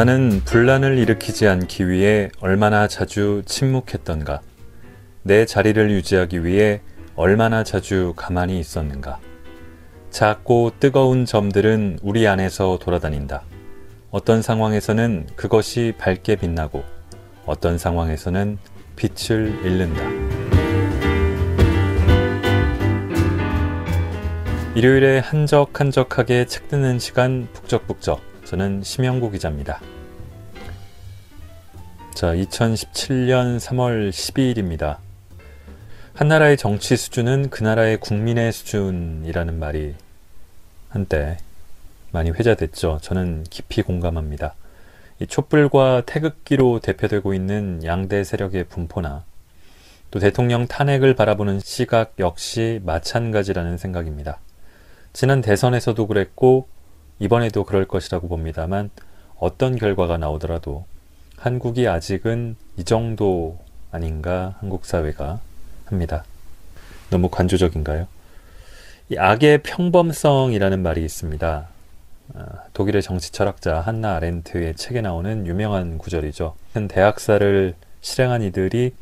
나는 분란을 일으키지 않기 위해 얼마나 자주 침묵했던가. 내 자리를 유지하기 위해 얼마나 자주 가만히 있었는가. 작고 뜨거운 점들은 우리 안에서 돌아다닌다. 어떤 상황에서는 그것이 밝게 빛나고 어떤 상황에서는 빛을 잃는다. 일요일에 한적한적하게 책 듣는 시간 북적북적. 저는 심영구 기자입니다. 자, 2017년 3월 12일입니다. 한 나라의 정치 수준은 그 나라의 국민의 수준이라는 말이 한때 많이 회자됐죠. 저는 깊이 공감합니다. 이 촛불과 태극기로 대표되고 있는 양대 세력의 분포나 또 대통령 탄핵을 바라보는 시각 역시 마찬가지라는 생각입니다. 지난 대선에서도 그랬고 이번에도 그럴 것이라고 봅니다만 어떤 결과가 나오더라도 한국이 아직은 이 정도 아닌가 한국 사회가 합니다. 너무 관조적인가요? 이 악의 평범성이라는 말이 있습니다. 아, 독일의 정치 철학자 한나 아렌트의 책에 나오는 유명한 구절이죠. 대학사를 실행한 이들이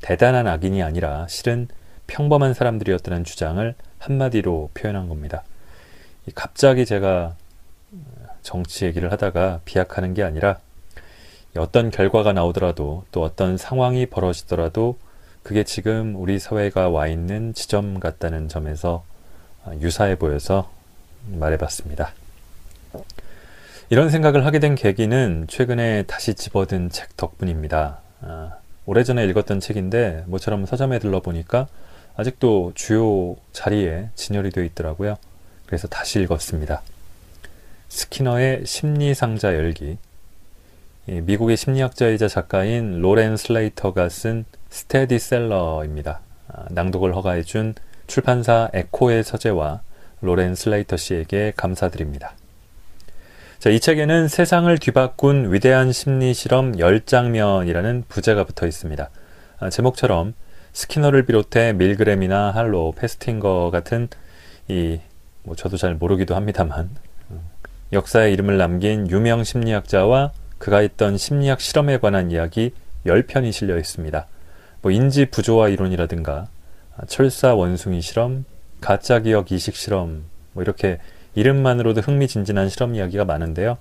대단한 악인이 아니라 실은 평범한 사람들이었다는 주장을 한마디로 표현한 겁니다. 갑자기 제가 정치 얘기를 하다가 비약하는 게 아니라 어떤 결과가 나오더라도 또 어떤 상황이 벌어지더라도 그게 지금 우리 사회가 와 있는 지점 같다는 점에서 유사해 보여서 말해봤습니다. 이런 생각을 하게 된 계기는 최근에 다시 집어든 책 덕분입니다. 아, 오래전에 읽었던 책인데 모처럼 서점에 들러보니까 아직도 주요 자리에 진열이 되어 있더라고요. 그래서 다시 읽었습니다. 스키너의 심리상자 열기 미국의 심리학자이자 작가인 로렌 슬레이터가 쓴 스테디셀러입니다. 아, 낭독을 허가해준 출판사 에코의 서재와 로렌 슬레이터 씨에게 감사드립니다. 자, 이 책에는 세상을 뒤바꾼 위대한 심리 실험 10장면이라는 부제가 붙어 있습니다. 아, 제목처럼 스키너를 비롯해 밀그램이나 할로, 페스팅거 같은 이, 뭐 저도 잘 모르기도 합니다만, 음, 역사의 이름을 남긴 유명 심리학자와 그가 했던 심리학 실험에 관한 이야기 10편이 실려 있습니다. 뭐 인지 부조화 이론이라든가 아, 철사 원숭이 실험, 가짜 기억 이식 실험 뭐 이렇게 이름만으로도 흥미진진한 실험 이야기가 많은데요.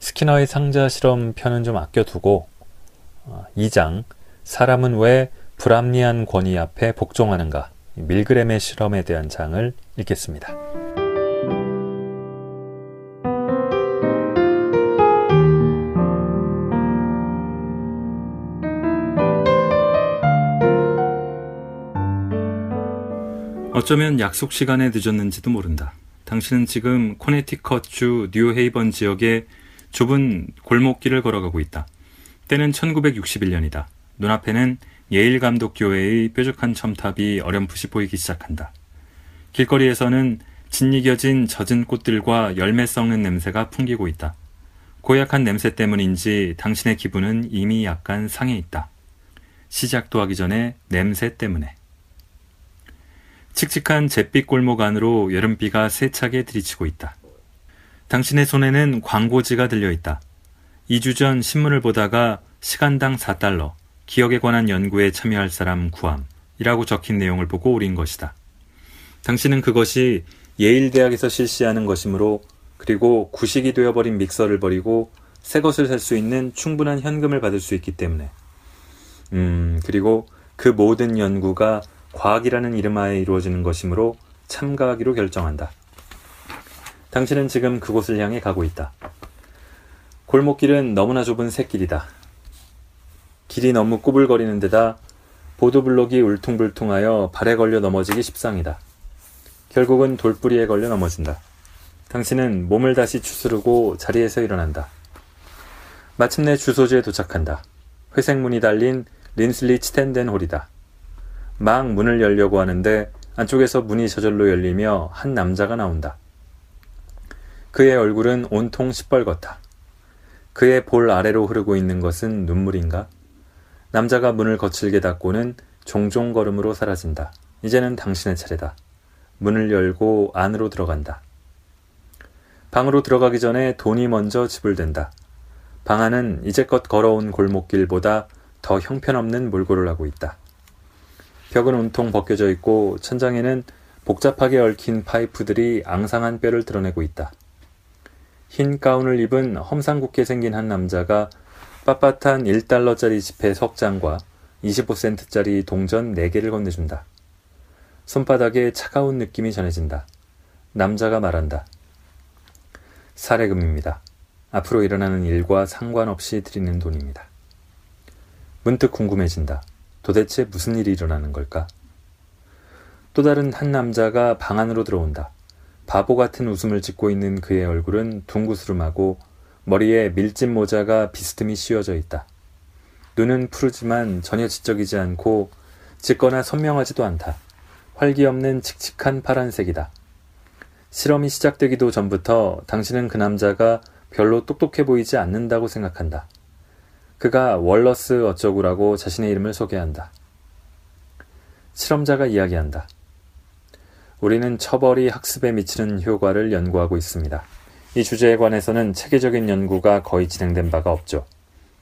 스키너의 상자 실험 편은 좀 아껴두고 2장 아, 사람은 왜 불합리한 권위 앞에 복종하는가 밀그램의 실험에 대한 장을 읽겠습니다. 어쩌면 약속 시간에 늦었는지도 모른다. 당신은 지금 코네티컷주 뉴헤이번 지역의 좁은 골목길을 걸어가고 있다. 때는 1961년이다. 눈앞에는 예일 감독 교회의 뾰족한 첨탑이 어렴풋이 보이기 시작한다. 길거리에서는 짓이겨진 젖은 꽃들과 열매 썩는 냄새가 풍기고 있다. 고약한 냄새 때문인지 당신의 기분은 이미 약간 상해 있다. 시작도 하기 전에 냄새 때문에. 칙칙한 잿빛 골목 안으로 여름비가 세차게 들이치고 있다. 당신의 손에는 광고지가 들려 있다. 2주 전 신문을 보다가 시간당 4달러, 기억에 관한 연구에 참여할 사람 구함이라고 적힌 내용을 보고 오린 것이다. 당신은 그것이 예일대학에서 실시하는 것이므로 그리고 구식이 되어버린 믹서를 버리고 새 것을 살 수 있는 충분한 현금을 받을 수 있기 때문에. 음, 그리고 그 모든 연구가 과학이라는 이름하에 이루어지는 것이므로 참가하기로 결정한다. 당신은 지금 그곳을 향해 가고 있다. 골목길은 너무나 좁은 새길이다. 길이 너무 꾸불거리는 데다 보도블록이 울퉁불퉁하여 발에 걸려 넘어지기 십상이다. 결국은 돌뿌리에 걸려 넘어진다. 당신은 몸을 다시 추스르고 자리에서 일어난다. 마침내 주소지에 도착한다. 회색 문이 달린 린슬리 치텐덴 홀이다. 막 문을 열려고 하는데 안쪽에서 문이 저절로 열리며 한 남자가 나온다. 그의 얼굴은 온통 시뻘겋다. 그의 볼 아래로 흐르고 있는 것은 눈물인가? 남자가 문을 거칠게 닫고는 종종 걸음으로 사라진다. 이제는 당신의 차례다. 문을 열고 안으로 들어간다. 방으로 들어가기 전에 돈이 먼저 지불된다. 방 안은 이제껏 걸어온 골목길보다 더 형편없는 몰골을 하고 있다. 벽은 온통 벗겨져 있고 천장에는 복잡하게 얽힌 파이프들이 앙상한 뼈를 드러내고 있다. 흰 가운을 입은 험상궂게 생긴 한 남자가 빳빳한 1달러짜리 지폐 석 장과 25센트짜리 동전 4개를 건네준다. 손바닥에 차가운 느낌이 전해진다. 남자가 말한다. 사례금입니다. 앞으로 일어나는 일과 상관없이 드리는 돈입니다. 문득 궁금해진다. 도대체 무슨 일이 일어나는 걸까? 또 다른 한 남자가 방 안으로 들어온다. 바보 같은 웃음을 짓고 있는 그의 얼굴은 둥구스름하고 머리에 밀짚 모자가 비스듬히 씌워져 있다. 눈은 푸르지만 전혀 지적이지 않고 짙거나 선명하지도 않다. 활기 없는 칙칙한 파란색이다. 실험이 시작되기도 전부터 당신은 그 남자가 별로 똑똑해 보이지 않는다고 생각한다. 그가 월러스 어쩌구라고 자신의 이름을 소개한다. 실험자가 이야기한다. 우리는 처벌이 학습에 미치는 효과를 연구하고 있습니다. 이 주제에 관해서는 체계적인 연구가 거의 진행된 바가 없죠.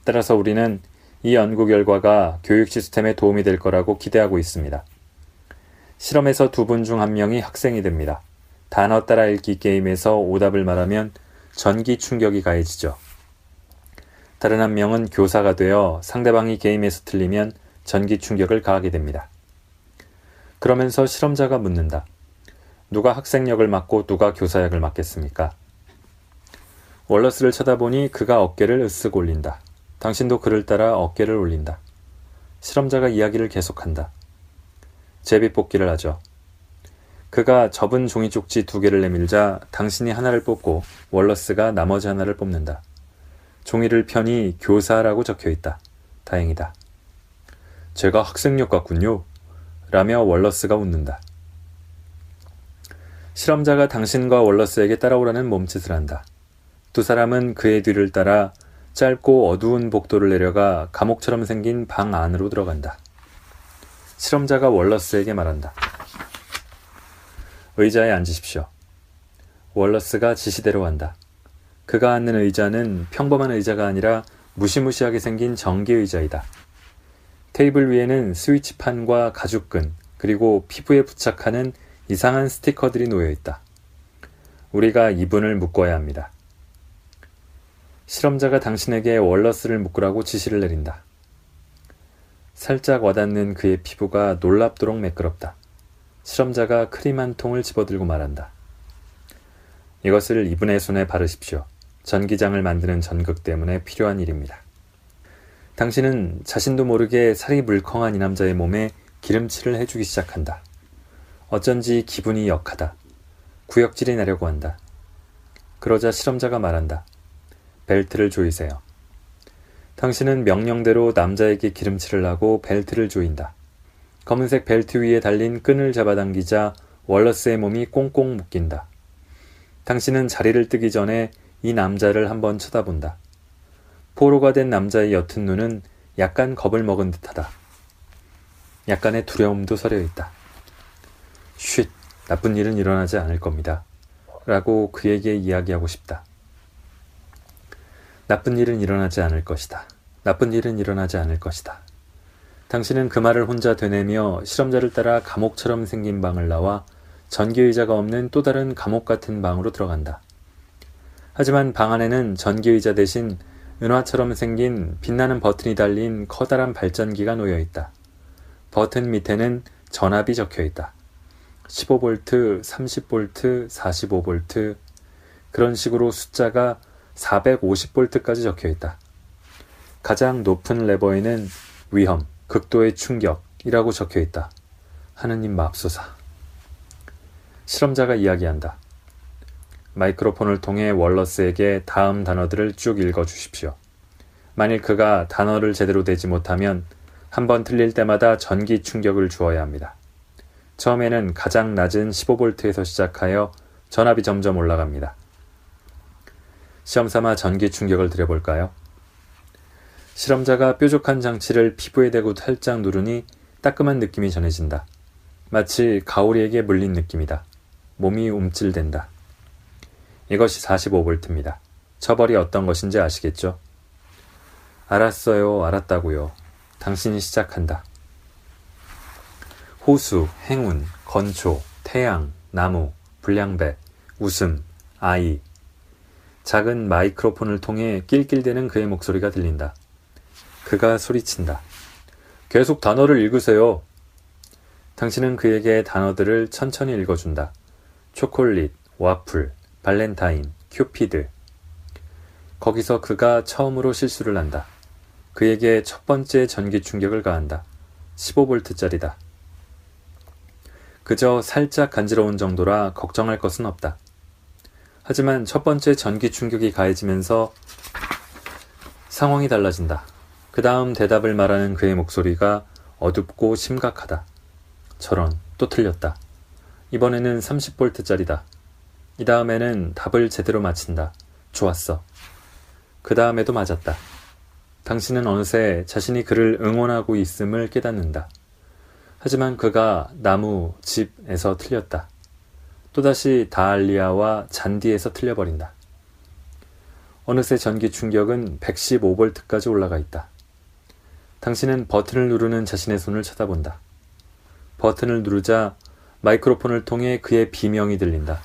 따라서 우리는 이 연구 결과가 교육 시스템에 도움이 될 거라고 기대하고 있습니다. 실험에서 두 분 중 한 명이 학생이 됩니다. 단어 따라 읽기 게임에서 오답을 말하면 전기 충격이 가해지죠. 다른 한 명은 교사가 되어 상대방이 게임에서 틀리면 전기 충격을 가하게 됩니다. 그러면서 실험자가 묻는다. 누가 학생 역을 맡고 누가 교사 역을 맡겠습니까? 월러스를 쳐다보니 그가 어깨를 으쓱 올린다. 당신도 그를 따라 어깨를 올린다. 실험자가 이야기를 계속한다. 제비 뽑기를 하죠. 그가 접은 종이 쪽지 두 개를 내밀자 당신이 하나를 뽑고 월러스가 나머지 하나를 뽑는다. 종이를 펴니 교사라고 적혀 있다. 다행이다. 제가 학생역 같군요. 라며 월러스가 웃는다. 실험자가 당신과 월러스에게 따라오라는 몸짓을 한다. 두 사람은 그의 뒤를 따라 짧고 어두운 복도를 내려가 감옥처럼 생긴 방 안으로 들어간다. 실험자가 월러스에게 말한다. 의자에 앉으십시오. 월러스가 지시대로 한다. 그가 앉는 의자는 평범한 의자가 아니라 무시무시하게 생긴 전기 의자이다. 테이블 위에는 스위치판과 가죽끈, 그리고 피부에 부착하는 이상한 스티커들이 놓여 있다. 우리가 이분을 묶어야 합니다. 실험자가 당신에게 월러스를 묶으라고 지시를 내린다. 살짝 와닿는 그의 피부가 놀랍도록 매끄럽다. 실험자가 크림 한 통을 집어들고 말한다. 이것을 이분의 손에 바르십시오. 전기장을 만드는 전극 때문에 필요한 일입니다. 당신은 자신도 모르게 살이 물컹한 이 남자의 몸에 기름칠을 해주기 시작한다. 어쩐지 기분이 역하다. 구역질이 나려고 한다. 그러자 실험자가 말한다. 벨트를 조이세요. 당신은 명령대로 남자에게 기름칠을 하고 벨트를 조인다. 검은색 벨트 위에 달린 끈을 잡아당기자 월러스의 몸이 꽁꽁 묶인다. 당신은 자리를 뜨기 전에 이 남자를 한번 쳐다본다. 포로가 된 남자의 옅은 눈은 약간 겁을 먹은 듯하다. 약간의 두려움도 서려 있다. 쉿, 나쁜 일은 일어나지 않을 겁니다. 라고 그에게 이야기하고 싶다. 나쁜 일은 일어나지 않을 것이다. 나쁜 일은 일어나지 않을 것이다. 당신은 그 말을 혼자 되뇌며 실험자를 따라 감옥처럼 생긴 방을 나와 전기의자가 없는 또 다른 감옥 같은 방으로 들어간다. 하지만 방 안에는 전기의자 대신 은화처럼 생긴 빛나는 버튼이 달린 커다란 발전기가 놓여 있다. 버튼 밑에는 전압이 적혀 있다. 15V, 30V, 45V, 그런 식으로 숫자가 450V까지 적혀 있다. 가장 높은 레버에는 위험, 극도의 충격이라고 적혀 있다. 하느님 맙소사. 실험자가 이야기한다. 마이크로폰을 통해 월러스에게 다음 단어들을 쭉 읽어 주십시오. 만일 그가 단어를 제대로 대지 못하면 한 번 틀릴 때마다 전기 충격을 주어야 합니다. 처음에는 가장 낮은 15V에서 시작하여 전압이 점점 올라갑니다. 시험 삼아 전기 충격을 드려볼까요? 실험자가 뾰족한 장치를 피부에 대고 살짝 누르니 따끔한 느낌이 전해진다. 마치 가오리에게 물린 느낌이다. 몸이 움찔댄다. 이것이 45V입니다. 처벌이 어떤 것인지 아시겠죠? 알았어요, 알았다고요. 당신이 시작한다. 호수, 행운, 건초, 태양, 나무, 불량배, 웃음, 아이. 작은 마이크로폰을 통해 낄낄대는 그의 목소리가 들린다. 그가 소리친다. 계속 단어를 읽으세요. 당신은 그에게 단어들을 천천히 읽어준다. 초콜릿, 와플, 발렌타인, 큐피드. 거기서 그가 처음으로 실수를 한다. 그에게 첫 번째 전기 충격을 가한다. 15볼트짜리다. 그저 살짝 간지러운 정도라 걱정할 것은 없다. 하지만 첫 번째 전기 충격이 가해지면서 상황이 달라진다. 그 다음 대답을 말하는 그의 목소리가 어둡고 심각하다. 저런, 또 틀렸다. 이번에는 30볼트짜리다. 이 다음에는 답을 제대로 맞힌다. 좋았어. 그 다음에도 맞았다. 당신은 어느새 자신이 그를 응원하고 있음을 깨닫는다. 하지만 그가 나무, 집에서 틀렸다. 또다시 다알리아와 잔디에서 틀려버린다. 어느새 전기 충격은 115볼트까지 올라가 있다. 당신은 버튼을 누르는 자신의 손을 쳐다본다. 버튼을 누르자 마이크로폰을 통해 그의 비명이 들린다.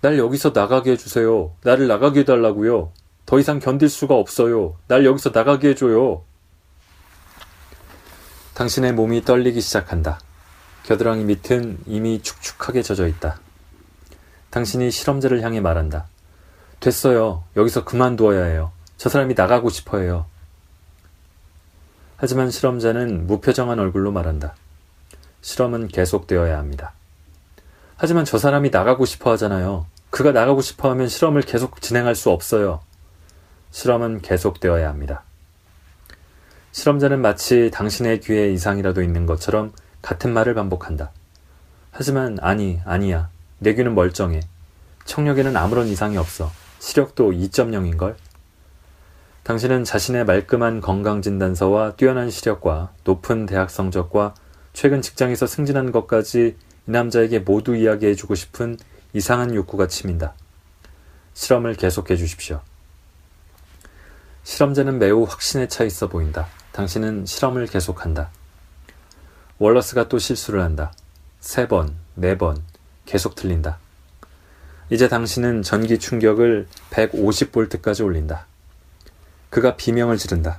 날 여기서 나가게 해주세요. 나를 나가게 해달라고요. 더 이상 견딜 수가 없어요. 날 여기서 나가게 해줘요. 당신의 몸이 떨리기 시작한다. 겨드랑이 밑은 이미 축축하게 젖어 있다. 당신이 실험자를 향해 말한다. 됐어요. 여기서 그만두어야 해요. 저 사람이 나가고 싶어 해요. 하지만 실험자는 무표정한 얼굴로 말한다. 실험은 계속되어야 합니다. 하지만 저 사람이 나가고 싶어 하잖아요. 그가 나가고 싶어 하면 실험을 계속 진행할 수 없어요. 실험은 계속되어야 합니다. 실험자는 마치 당신의 귀에 이상이라도 있는 것처럼 같은 말을 반복한다. 하지만 아니, 아니야. 내 귀는 멀쩡해. 청력에는 아무런 이상이 없어. 시력도 2.0인걸? 당신은 자신의 말끔한 건강진단서와 뛰어난 시력과 높은 대학 성적과 최근 직장에서 승진한 것까지 이 남자에게 모두 이야기해주고 싶은 이상한 욕구가 치민다. 실험을 계속해 주십시오. 실험자는 매우 확신에 차 있어 보인다. 당신은 실험을 계속한다. 월러스가 또 실수를 한다. 세 번, 네 번, 계속 틀린다. 이제 당신은 전기 충격을 150볼트까지 올린다. 그가 비명을 지른다.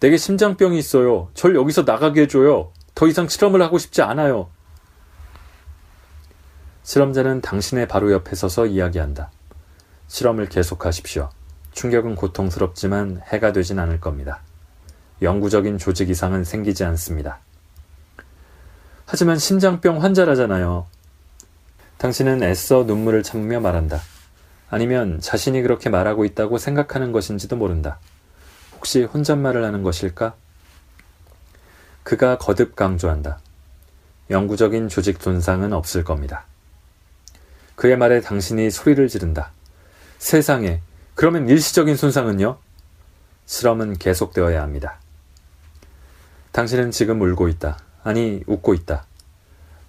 내게 심장병이 있어요. 절 여기서 나가게 해줘요. 더 이상 실험을 하고 싶지 않아요. 실험자는 당신의 바로 옆에 서서 이야기한다. 실험을 계속하십시오. 충격은 고통스럽지만 해가 되진 않을 겁니다. 영구적인 조직 이상은 생기지 않습니다. 하지만 심장병 환자라잖아요. 당신은 애써 눈물을 참으며 말한다. 아니면 자신이 그렇게 말하고 있다고 생각하는 것인지도 모른다. 혹시 혼잣말을 하는 것일까? 그가 거듭 강조한다. 영구적인 조직 손상은 없을 겁니다. 그의 말에 당신이 소리를 지른다. 세상에, 그러면 일시적인 손상은요? 실험은 계속되어야 합니다. 당신은 지금 울고 있다. 아니, 웃고 있다.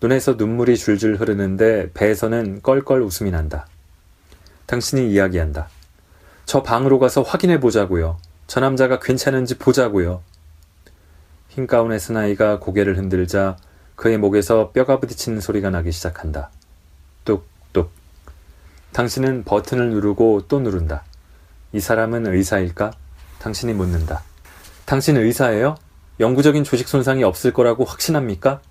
눈에서 눈물이 줄줄 흐르는데 배에서는 껄껄 웃음이 난다. 당신이 이야기한다. 저 방으로 가서 확인해 보자고요. 저 남자가 괜찮은지 보자고요. 흰 가운의 스나이가 고개를 흔들자 그의 목에서 뼈가 부딪히는 소리가 나기 시작한다. 뚝뚝. 당신은 버튼을 누르고 또 누른다. 이 사람은 의사일까? 당신이 묻는다. 당신 의사예요? 영구적인 조직 손상이 없을 거라고 확신합니까?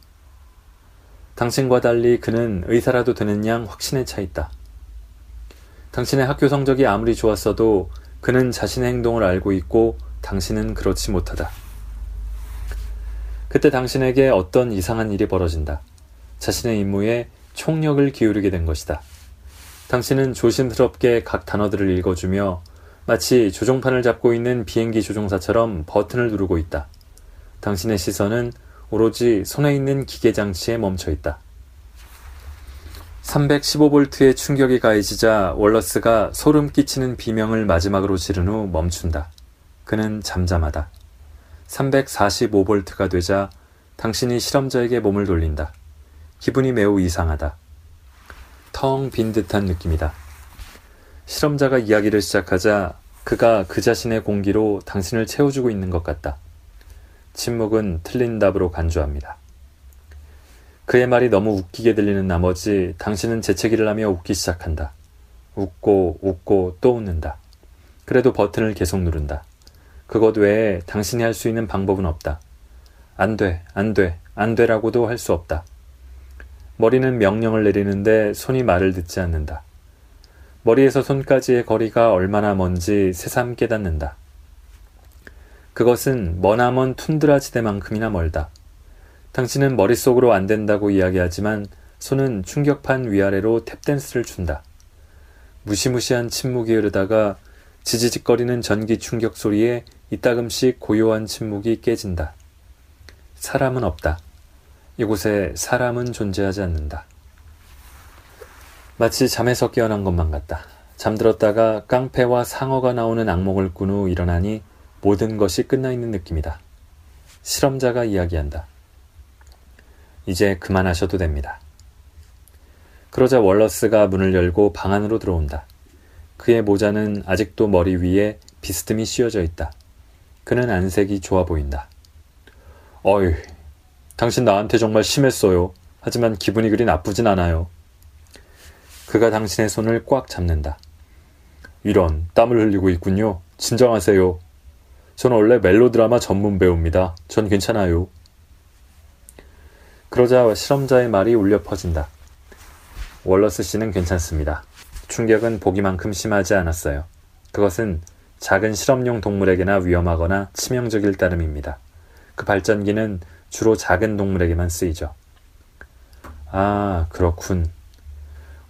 당신과 달리 그는 의사라도 되는 양 확신에 차 있다. 당신의 학교 성적이 아무리 좋았어도 그는 자신의 행동을 알고 있고 당신은 그렇지 못하다. 그때 당신에게 어떤 이상한 일이 벌어진다. 자신의 임무에 총력을 기울이게 된 것이다. 당신은 조심스럽게 각 단어들을 읽어주며 마치 조종판을 잡고 있는 비행기 조종사처럼 버튼을 누르고 있다. 당신의 시선은 오로지 손에 있는 기계 장치에 멈춰 있다. 315볼트의 충격이 가해지자 월러스가 소름 끼치는 비명을 마지막으로 지른 후 멈춘다. 그는 잠잠하다. 345볼트가 되자 당신이 실험자에게 몸을 돌린다. 기분이 매우 이상하다. 텅 빈 듯한 느낌이다. 실험자가 이야기를 시작하자 그가 그 자신의 공기로 당신을 채워주고 있는 것 같다. 침묵은 틀린 답으로 간주합니다. 그의 말이 너무 웃기게 들리는 나머지 당신은 재채기를 하며 웃기 시작한다. 웃고 웃고 또 웃는다. 그래도 버튼을 계속 누른다. 그것 외에 당신이 할 수 있는 방법은 없다. 안 돼, 안 돼, 안 되라고도 할 수 없다. 머리는 명령을 내리는데 손이 말을 듣지 않는다. 머리에서 손까지의 거리가 얼마나 먼지 새삼 깨닫는다. 그것은 머나먼 툰드라 지대만큼이나 멀다. 당신은 머릿속으로 안 된다고 이야기하지만 손은 충격판 위아래로 탭댄스를 춘다. 무시무시한 침묵이 흐르다가 지지직거리는 전기 충격 소리에 이따금씩 고요한 침묵이 깨진다. 사람은 없다. 이곳에 사람은 존재하지 않는다. 마치 잠에서 깨어난 것만 같다. 잠들었다가 깡패와 상어가 나오는 악몽을 꾼 후 일어나니 모든 것이 끝나 있는 느낌이다. 실험자가 이야기한다. 이제 그만하셔도 됩니다. 그러자 월러스가 문을 열고 방 안으로 들어온다. 그의 모자는 아직도 머리 위에 비스듬히 씌워져 있다. 그는 안색이 좋아 보인다. 어이, 당신 나한테 정말 심했어요. 하지만 기분이 그리 나쁘진 않아요. 그가 당신의 손을 꽉 잡는다. 이런, 땀을 흘리고 있군요. 진정하세요. 전 원래 멜로드라마 전문 배우입니다. 전 괜찮아요. 그러자 실험자의 말이 울려 퍼진다. 월러스 씨는 괜찮습니다. 충격은 보기만큼 심하지 않았어요. 그것은 작은 실험용 동물에게나 위험하거나 치명적일 따름입니다. 그 발전기는 주로 작은 동물에게만 쓰이죠. 아, 그렇군.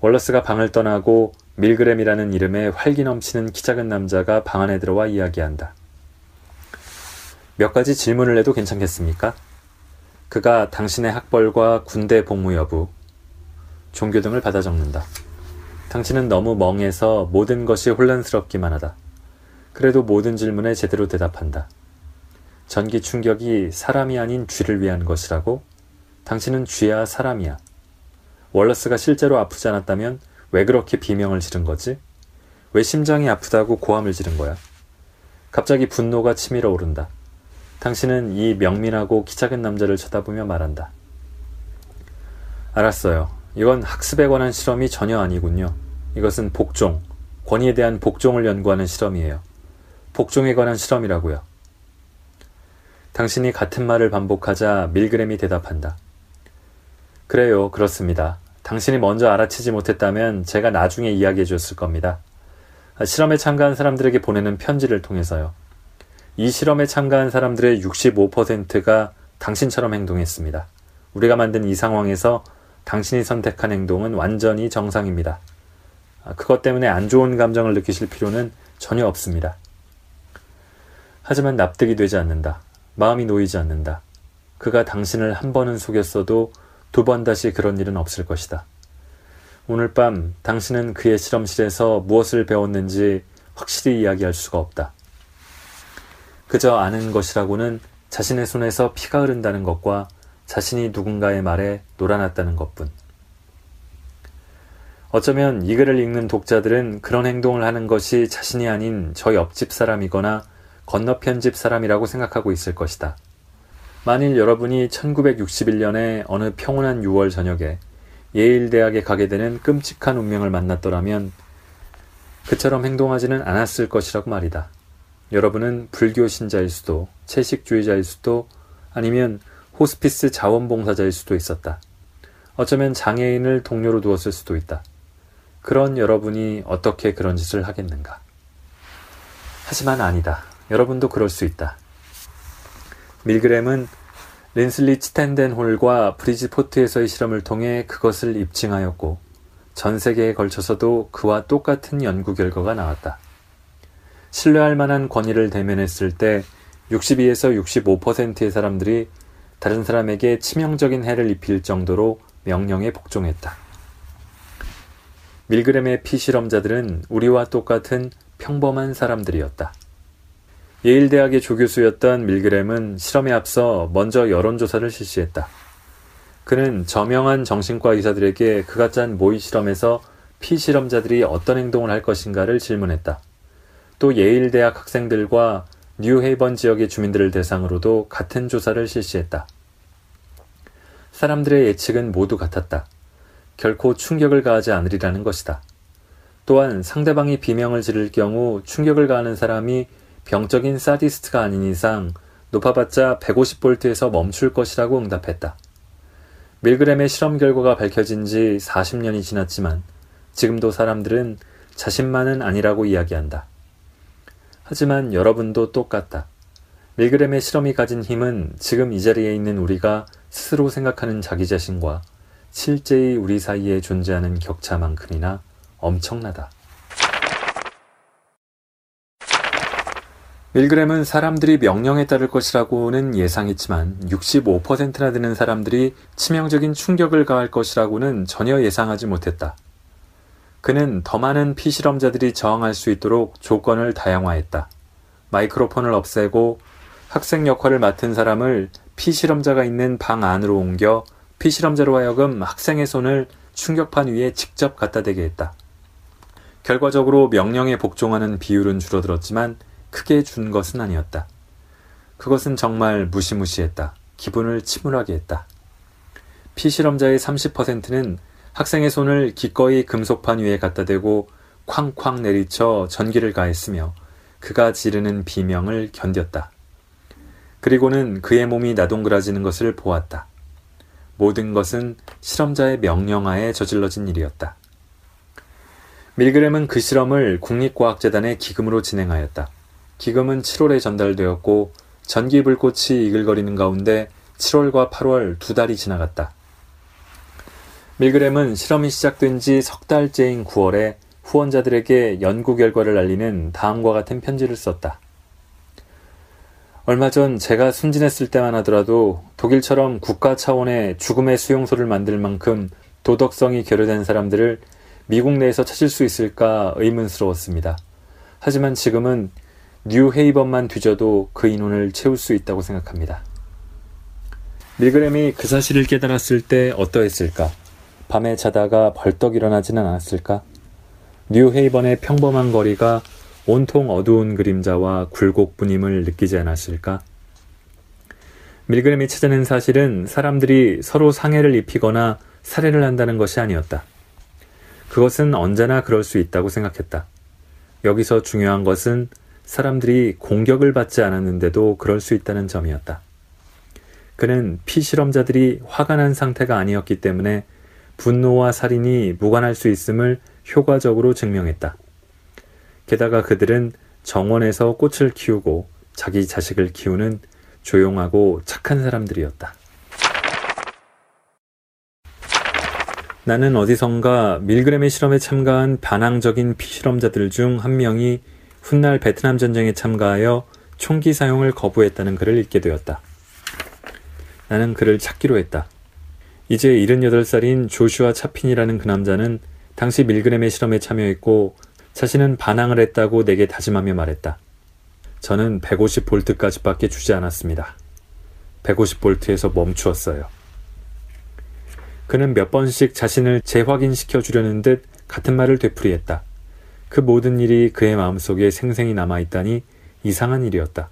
월러스가 방을 떠나고 밀그램이라는 이름의 활기 넘치는 키 작은 남자가 방 안에 들어와 이야기한다. 몇 가지 질문을 해도 괜찮겠습니까? 그가 당신의 학벌과 군대 복무 여부, 종교 등을 받아 적는다. 당신은 너무 멍해서 모든 것이 혼란스럽기만 하다. 그래도 모든 질문에 제대로 대답한다. 전기 충격이 사람이 아닌 쥐를 위한 것이라고? 당신은 쥐야 사람이야. 월러스가 실제로 아프지 않았다면 왜 그렇게 비명을 지른 거지? 왜 심장이 아프다고 고함을 지른 거야? 갑자기 분노가 치밀어 오른다. 당신은 이 명민하고 키 작은 남자를 쳐다보며 말한다. 알았어요. 이건 학습에 관한 실험이 전혀 아니군요. 이것은 복종, 권위에 대한 복종을 연구하는 실험이에요. 복종에 관한 실험이라고요. 당신이 같은 말을 반복하자 밀그램이 대답한다. 그래요, 그렇습니다. 당신이 먼저 알아채지 못했다면 제가 나중에 이야기해 줬을 겁니다. 실험에 참가한 사람들에게 보내는 편지를 통해서요. 이 실험에 참가한 사람들의 65%가 당신처럼 행동했습니다. 우리가 만든 이 상황에서 당신이 선택한 행동은 완전히 정상입니다. 아, 그것 때문에 안 좋은 감정을 느끼실 필요는 전혀 없습니다. 하지만 납득이 되지 않는다. 마음이 놓이지 않는다. 그가 당신을 한 번은 속였어도 두 번 다시 그런 일은 없을 것이다. 오늘 밤 당신은 그의 실험실에서 무엇을 배웠는지 확실히 이야기할 수가 없다. 그저 아는 것이라고는 자신의 손에서 피가 흐른다는 것과 자신이 누군가의 말에 놀아났다는 것뿐. 어쩌면 이 글을 읽는 독자들은 그런 행동을 하는 것이 자신이 아닌 저 옆집 사람이거나 건너편 집 사람이라고 생각하고 있을 것이다. 만일 여러분이 1961년에 어느 평온한 6월 저녁에 예일대학에 가게 되는 끔찍한 운명을 만났더라면 그처럼 행동하지는 않았을 것이라고 말이다. 여러분은 불교 신자일 수도, 채식주의자일 수도, 아니면 호스피스 자원봉사자일 수도 있었다. 어쩌면 장애인을 동료로 두었을 수도 있다. 그런 여러분이 어떻게 그런 짓을 하겠는가? 하지만 아니다. 여러분도 그럴 수 있다. 밀그램은 린슬리 치텐덴 홀과 브리지포트에서의 실험을 통해 그것을 입증하였고 전 세계에 걸쳐서도 그와 똑같은 연구 결과가 나왔다. 신뢰할 만한 권위를 대면했을 때 62에서 65%의 사람들이 다른 사람에게 치명적인 해를 입힐 정도로 명령에 복종했다. 밀그램의 피실험자들은 우리와 똑같은 평범한 사람들이었다. 예일대학의 조교수였던 밀그램은 실험에 앞서 먼저 여론조사를 실시했다. 그는 저명한 정신과 의사들에게 그가 짠 모의 실험에서 피실험자들이 어떤 행동을 할 것인가를 질문했다. 또 예일 대학 학생들과 뉴헤이번 지역의 주민들을 대상으로도 같은 조사를 실시했다. 사람들의 예측은 모두 같았다. 결코 충격을 가하지 않으리라는 것이다. 또한 상대방이 비명을 지를 경우 충격을 가하는 사람이 병적인 사디스트가 아닌 이상 높아봤자 150볼트에서 멈출 것이라고 응답했다. 밀그램의 실험 결과가 밝혀진 지 40년이 지났지만 지금도 사람들은 자신만은 아니라고 이야기한다. 하지만 여러분도 똑같다. 밀그램의 실험이 가진 힘은 지금 이 자리에 있는 우리가 스스로 생각하는 자기 자신과 실제의 우리 사이에 존재하는 격차만큼이나 엄청나다. 밀그램은 사람들이 명령에 따를 것이라고는 예상했지만 65%나 되는 사람들이 치명적인 충격을 가할 것이라고는 전혀 예상하지 못했다. 그는 더 많은 피실험자들이 저항할 수 있도록 조건을 다양화했다. 마이크로폰을 없애고 학생 역할을 맡은 사람을 피실험자가 있는 방 안으로 옮겨 피실험자로 하여금 학생의 손을 충격판 위에 직접 갖다 대게 했다. 결과적으로 명령에 복종하는 비율은 줄어들었지만 크게 준 것은 아니었다. 그것은 정말 무시무시했다. 기분을 침울하게 했다. 피실험자의 30%는 학생의 손을 기꺼이 금속판 위에 갖다 대고 쾅쾅 내리쳐 전기를 가했으며 그가 지르는 비명을 견뎠다. 그리고는 그의 몸이 나동그라지는 것을 보았다. 모든 것은 실험자의 명령하에 저질러진 일이었다. 밀그램은 그 실험을 국립과학재단의 기금으로 진행하였다. 기금은 7월에 전달되었고 전기 불꽃이 이글거리는 가운데 7월과 8월 두 달이 지나갔다. 밀그램은 실험이 시작된 지 석 달째인 9월에 후원자들에게 연구 결과를 알리는 다음과 같은 편지를 썼다. 얼마 전 제가 순진했을 때만 하더라도 독일처럼 국가 차원의 죽음의 수용소를 만들 만큼 도덕성이 결여된 사람들을 미국 내에서 찾을 수 있을까 의문스러웠습니다. 하지만 지금은 뉴 헤이번만 뒤져도 그 인원을 채울 수 있다고 생각합니다. 밀그램이 그 사실을 깨달았을 때 어떠했을까? 밤에 자다가 벌떡 일어나지는 않았을까? 뉴 헤이번의 평범한 거리가 온통 어두운 그림자와 굴곡뿐임을 느끼지 않았을까? 밀그램이 찾아낸 사실은 사람들이 서로 상해를 입히거나 살해를 한다는 것이 아니었다. 그것은 언제나 그럴 수 있다고 생각했다. 여기서 중요한 것은 사람들이 공격을 받지 않았는데도 그럴 수 있다는 점이었다. 그는 피실험자들이 화가 난 상태가 아니었기 때문에 분노와 살인이 무관할 수 있음을 효과적으로 증명했다. 게다가 그들은 정원에서 꽃을 키우고 자기 자식을 키우는 조용하고 착한 사람들이었다. 나는 어디선가 밀그램의 실험에 참가한 반항적인 피실험자들 중 한 명이 훗날 베트남 전쟁에 참가하여 총기 사용을 거부했다는 글을 읽게 되었다. 나는 그를 찾기로 했다. 이제 78살인 조슈아 차핀이라는 그 남자는 당시 밀그램의 실험에 참여했고 자신은 반항을 했다고 내게 다짐하며 말했다. 저는 150볼트까지밖에 주지 않았습니다. 150볼트에서 멈추었어요. 그는 몇 번씩 자신을 재확인시켜 주려는 듯 같은 말을 되풀이했다. 그 모든 일이 그의 마음속에 생생히 남아있다니 이상한 일이었다.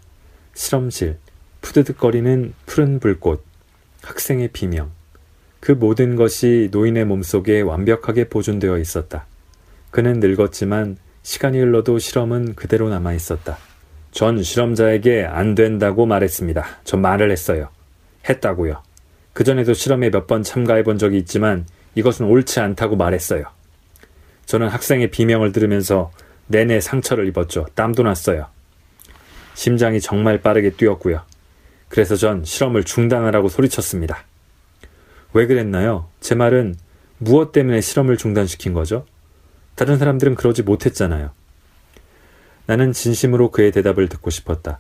실험실, 푸드득거리는 푸른 불꽃, 학생의 비명, 그 모든 것이 노인의 몸속에 완벽하게 보존되어 있었다. 그는 늙었지만 시간이 흘러도 실험은 그대로 남아 있었다. 전 실험자에게 안 된다고 말했습니다. 전 말을 했어요. 했다고요. 그전에도 실험에 몇 번 참가해 본 적이 있지만 이것은 옳지 않다고 말했어요. 저는 학생의 비명을 들으면서 내내 상처를 입었죠. 땀도 났어요. 심장이 정말 빠르게 뛰었고요. 그래서 전 실험을 중단하라고 소리쳤습니다. 왜 그랬나요? 제 말은 무엇 때문에 실험을 중단시킨 거죠? 다른 사람들은 그러지 못했잖아요. 나는 진심으로 그의 대답을 듣고 싶었다.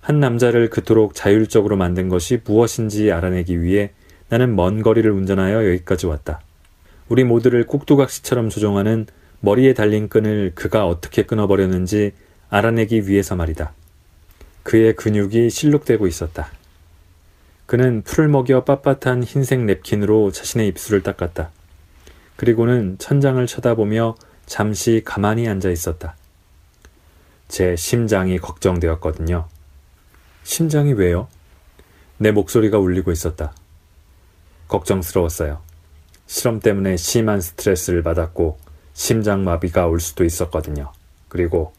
한 남자를 그토록 자율적으로 만든 것이 무엇인지 알아내기 위해 나는 먼 거리를 운전하여 여기까지 왔다. 우리 모두를 꼭두각시처럼 조종하는 머리에 달린 끈을 그가 어떻게 끊어버렸는지 알아내기 위해서 말이다. 그의 근육이 실룩되고 있었다. 그는 풀을 먹여 빳빳한 흰색 냅킨으로 자신의 입술을 닦았다. 그리고는 천장을 쳐다보며 잠시 가만히 앉아 있었다. 제 심장이 걱정되었거든요. 심장이 왜요? 내 목소리가 울리고 있었다. 걱정스러웠어요. 실험 때문에 심한 스트레스를 받았고 심장 마비가 올 수도 있었거든요. 그리고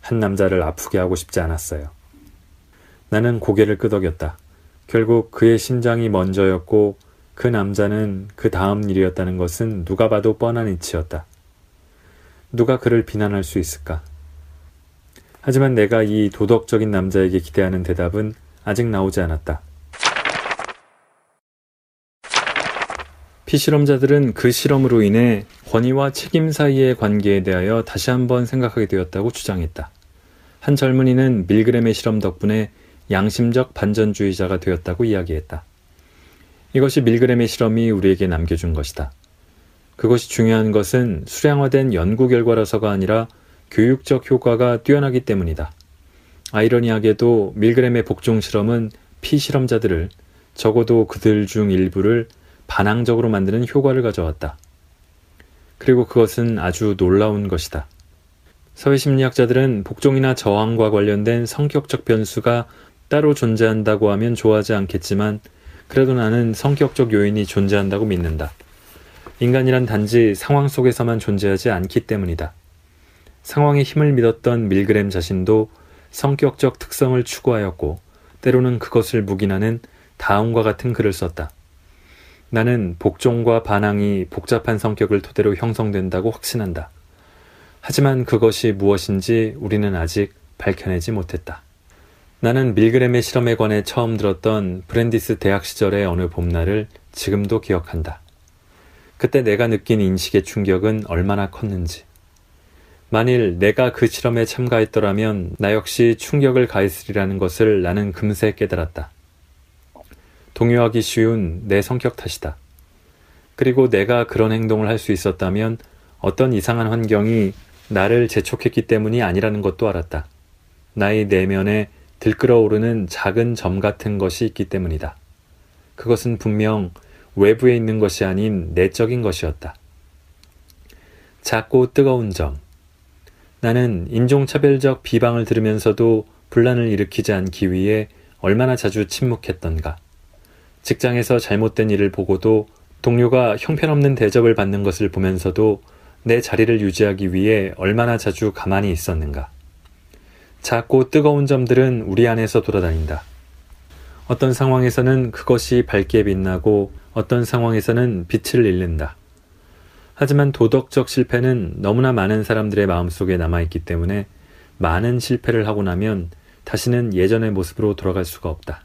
한 남자를 아프게 하고 싶지 않았어요. 나는 고개를 끄덕였다. 결국 그의 심장이 먼저였고 그 남자는 그 다음 일이었다는 것은 누가 봐도 뻔한 이치였다. 누가 그를 비난할 수 있을까? 하지만 내가 이 도덕적인 남자에게 기대하는 대답은 아직 나오지 않았다. 피실험자들은 그 실험으로 인해 권위와 책임 사이의 관계에 대하여 다시 한번 생각하게 되었다고 주장했다. 한 젊은이는 밀그램의 실험 덕분에 양심적 반전주의자가 되었다고 이야기했다. 이것이 밀그램의 실험이 우리에게 남겨준 것이다. 그것이 중요한 것은 수량화된 연구 결과라서가 아니라 교육적 효과가 뛰어나기 때문이다. 아이러니하게도 밀그램의 복종 실험은 피실험자들을 적어도 그들 중 일부를 반항적으로 만드는 효과를 가져왔다. 그리고 그것은 아주 놀라운 것이다. 사회심리학자들은 복종이나 저항과 관련된 성격적 변수가 따로 존재한다고 하면 좋아하지 않겠지만 그래도 나는 성격적 요인이 존재한다고 믿는다. 인간이란 단지 상황 속에서만 존재하지 않기 때문이다. 상황의 힘을 믿었던 밀그램 자신도 성격적 특성을 추구하였고 때로는 그것을 묵인하는 다음과 같은 글을 썼다. 나는 복종과 반항이 복잡한 성격을 토대로 형성된다고 확신한다. 하지만 그것이 무엇인지 우리는 아직 밝혀내지 못했다. 나는 밀그램의 실험에 관해 처음 들었던 브랜디스 대학 시절의 어느 봄날을 지금도 기억한다. 그때 내가 느낀 인식의 충격은 얼마나 컸는지. 만일 내가 그 실험에 참가했더라면 나 역시 충격을 가했으리라는 것을 나는 금세 깨달았다. 동요하기 쉬운 내 성격 탓이다. 그리고 내가 그런 행동을 할 수 있었다면 어떤 이상한 환경이 나를 재촉했기 때문이 아니라는 것도 알았다. 나의 내면에 들끓어 오르는 작은 점 같은 것이 있기 때문이다. 그것은 분명 외부에 있는 것이 아닌 내적인 것이었다. 작고 뜨거운 점. 나는 인종차별적 비방을 들으면서도 분란을 일으키지 않기 위해 얼마나 자주 침묵했던가. 직장에서 잘못된 일을 보고도 동료가 형편없는 대접을 받는 것을 보면서도 내 자리를 유지하기 위해 얼마나 자주 가만히 있었는가. 작고 뜨거운 점들은 우리 안에서 돌아다닌다. 어떤 상황에서는 그것이 밝게 빛나고 어떤 상황에서는 빛을 잃는다. 하지만 도덕적 실패는 너무나 많은 사람들의 마음속에 남아있기 때문에 많은 실패를 하고 나면 다시는 예전의 모습으로 돌아갈 수가 없다.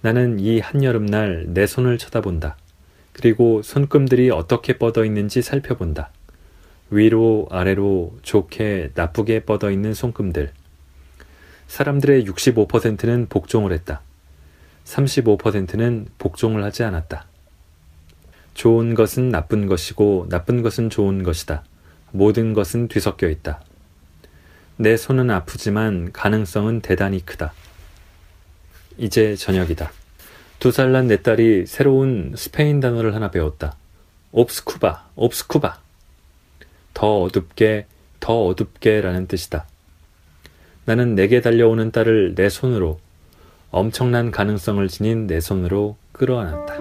나는 이 한여름날 내 손을 쳐다본다. 그리고 손금들이 어떻게 뻗어 있는지 살펴본다. 위로 아래로 좋게 나쁘게 뻗어 있는 손금들. 사람들의 65%는 복종을 했다. 35%는 복종을 하지 않았다. 좋은 것은 나쁜 것이고 나쁜 것은 좋은 것이다. 모든 것은 뒤섞여 있다. 내 손은 아프지만 가능성은 대단히 크다. 이제 저녁이다. 두 살 난 내 딸이 새로운 스페인 단어를 하나 배웠다. 옵스쿠바, 옵스쿠바. 더 어둡게, 더 어둡게 라는 뜻이다. 나는 내게 달려오는 딸을 내 손으로, 엄청난 가능성을 지닌 내 손으로 끌어안았다.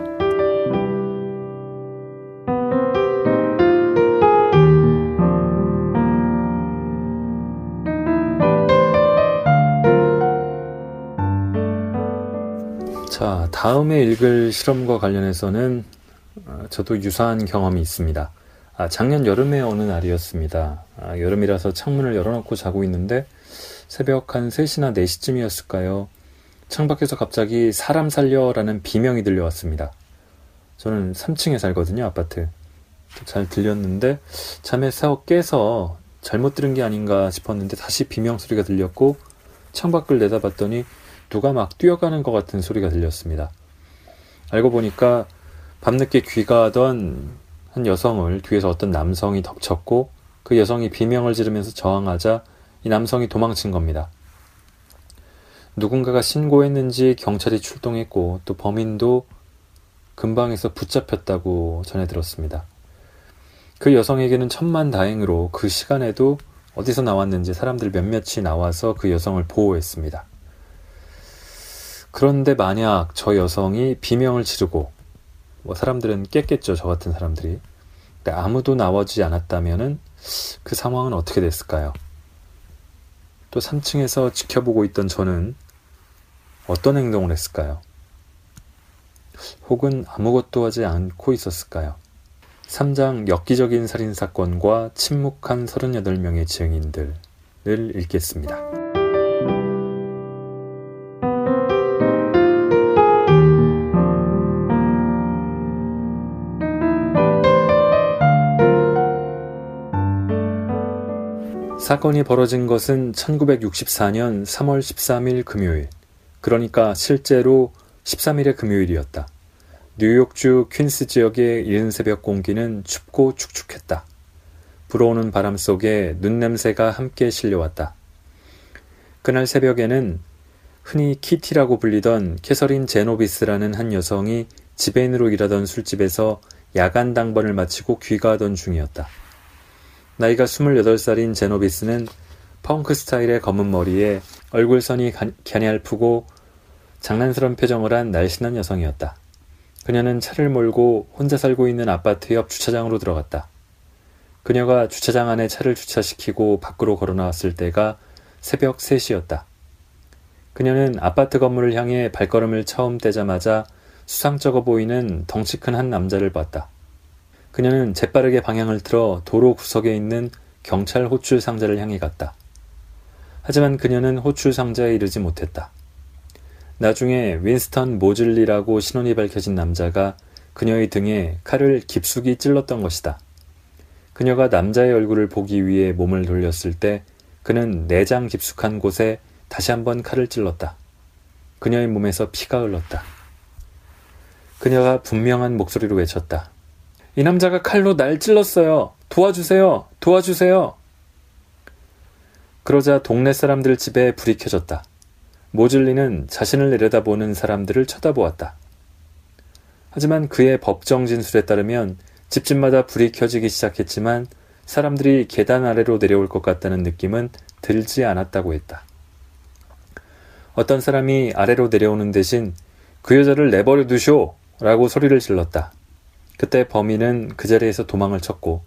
자, 다음에 읽을 실험과 관련해서는 어, 저도 유사한 경험이 있습니다. 아, 작년 여름의 어느 날이었습니다. 아, 여름이라서 창문을 열어놓고 자고 있는데 새벽 한 3시나 4시쯤이었을까요? 창밖에서 갑자기 사람 살려라는 비명이 들려왔습니다. 저는 3층에 살거든요, 아파트. 잘 들렸는데 잠에서 깨서 잘못 들은 게 아닌가 싶었는데 다시 비명 소리가 들렸고 창밖을 내다봤더니 누가 막 뛰어가는 것 같은 소리가 들렸습니다. 알고 보니까 밤늦게 귀가하던 한 여성을 뒤에서 어떤 남성이 덮쳤고 그 여성이 비명을 지르면서 저항하자 이 남성이 도망친 겁니다. 누군가가 신고했는지 경찰이 출동했고 또 범인도 근방에서 붙잡혔다고 전해 들었습니다. 그 여성에게는 천만 다행으로 그 시간에도 어디서 나왔는지 사람들 몇몇이 나와서 그 여성을 보호했습니다. 그런데 만약 저 여성이 비명을 지르고 뭐 사람들은 깼겠죠 저 같은 사람들이 아무도 나와주지 않았다면은 그 상황은 어떻게 됐을까요? 또 3층에서 지켜보고 있던 저는 어떤 행동을 했을까요? 혹은 아무것도 하지 않고 있었을까요? 3장 엽기적인 살인사건과 침묵한 38명의 증인들을 읽겠습니다. 사건이 벌어진 것은 1964년 3월 13일 금요일, 그러니까 실제로 13일의 금요일이었다. 뉴욕주 퀸스 지역의 이른 새벽 공기는 춥고 축축했다. 불어오는 바람 속에 눈 냄새가 함께 실려왔다. 그날 새벽에는 흔히 키티라고 불리던 캐서린 제노비스라는 한 여성이 지배인으로 일하던 술집에서 야간 당번을 마치고 귀가하던 중이었다. 나이가 28살인 제노비스는 펑크 스타일의 검은 머리에 얼굴선이 갸냘프고 장난스러운 표정을 한 날씬한 여성이었다. 그녀는 차를 몰고 혼자 살고 있는 아파트 옆 주차장으로 들어갔다. 그녀가 주차장 안에 차를 주차시키고 밖으로 걸어 나왔을 때가 새벽 3시였다. 그녀는 아파트 건물을 향해 발걸음을 처음 떼자마자 수상쩍어 보이는 덩치 큰 한 남자를 봤다. 그녀는 재빠르게 방향을 틀어 도로 구석에 있는 경찰 호출 상자를 향해 갔다. 하지만 그녀는 호출 상자에 이르지 못했다. 나중에 윈스턴 모즐리라고 신원이 밝혀진 남자가 그녀의 등에 칼을 깊숙이 찔렀던 것이다. 그녀가 남자의 얼굴을 보기 위해 몸을 돌렸을 때 그는 내장 깊숙한 곳에 다시 한번 칼을 찔렀다. 그녀의 몸에서 피가 흘렀다. 그녀가 분명한 목소리로 외쳤다. 이 남자가 칼로 날 찔렀어요. 도와주세요. 도와주세요. 그러자 동네 사람들 집에 불이 켜졌다. 모즐리는 자신을 내려다보는 사람들을 쳐다보았다. 하지만 그의 법정 진술에 따르면 집집마다 불이 켜지기 시작했지만 사람들이 계단 아래로 내려올 것 같다는 느낌은 들지 않았다고 했다. 어떤 사람이 아래로 내려오는 대신 그 여자를 내버려 두쇼! 라고 소리를 질렀다. 그때 범인은 그 자리에서 도망을 쳤고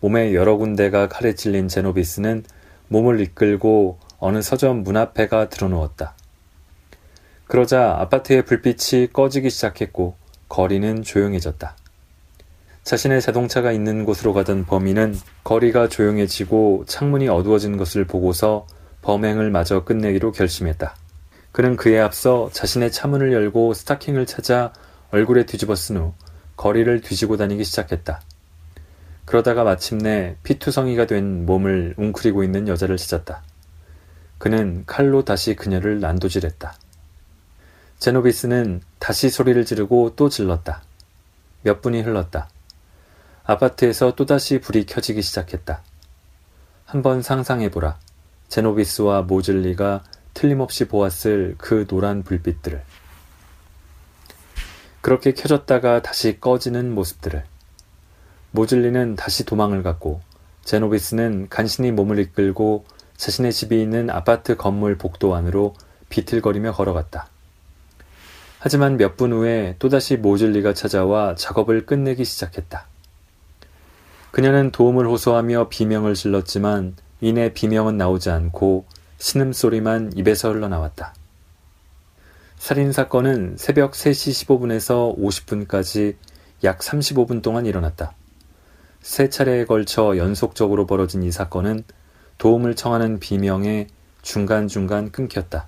몸에 여러 군데가 칼에 찔린 제노비스는 몸을 이끌고 어느 서점 문 앞에가 드러누웠다. 그러자 아파트의 불빛이 꺼지기 시작했고 거리는 조용해졌다. 자신의 자동차가 있는 곳으로 가던 범인은 거리가 조용해지고 창문이 어두워진 것을 보고서 범행을 마저 끝내기로 결심했다. 그는 그에 앞서 자신의 차문을 열고 스타킹을 찾아 얼굴에 뒤집어 쓴 후 거리를 뒤지고 다니기 시작했다. 그러다가 마침내 피투성이가 된 몸을 웅크리고 있는 여자를 찾았다. 그는 칼로 다시 그녀를 난도질했다. 제노비스는 다시 소리를 지르고 또 질렀다. 몇 분이 흘렀다. 아파트에서 또다시 불이 켜지기 시작했다. 한번 상상해보라. 제노비스와 모즐리가 틀림없이 보았을 그 노란 불빛들을. 그렇게 켜졌다가 다시 꺼지는 모습들을. 모즐리는 다시 도망을 갔고 제노비스는 간신히 몸을 이끌고 자신의 집이 있는 아파트 건물 복도 안으로 비틀거리며 걸어갔다. 하지만 몇 분 후에 또다시 모즐리가 찾아와 작업을 끝내기 시작했다. 그녀는 도움을 호소하며 비명을 질렀지만 이내 비명은 나오지 않고 신음소리만 입에서 흘러나왔다. 살인사건은 새벽 3시 15분에서 50분까지 약 35분 동안 일어났다. 세 차례에 걸쳐 연속적으로 벌어진 이 사건은 도움을 청하는 비명에 중간중간 끊겼다.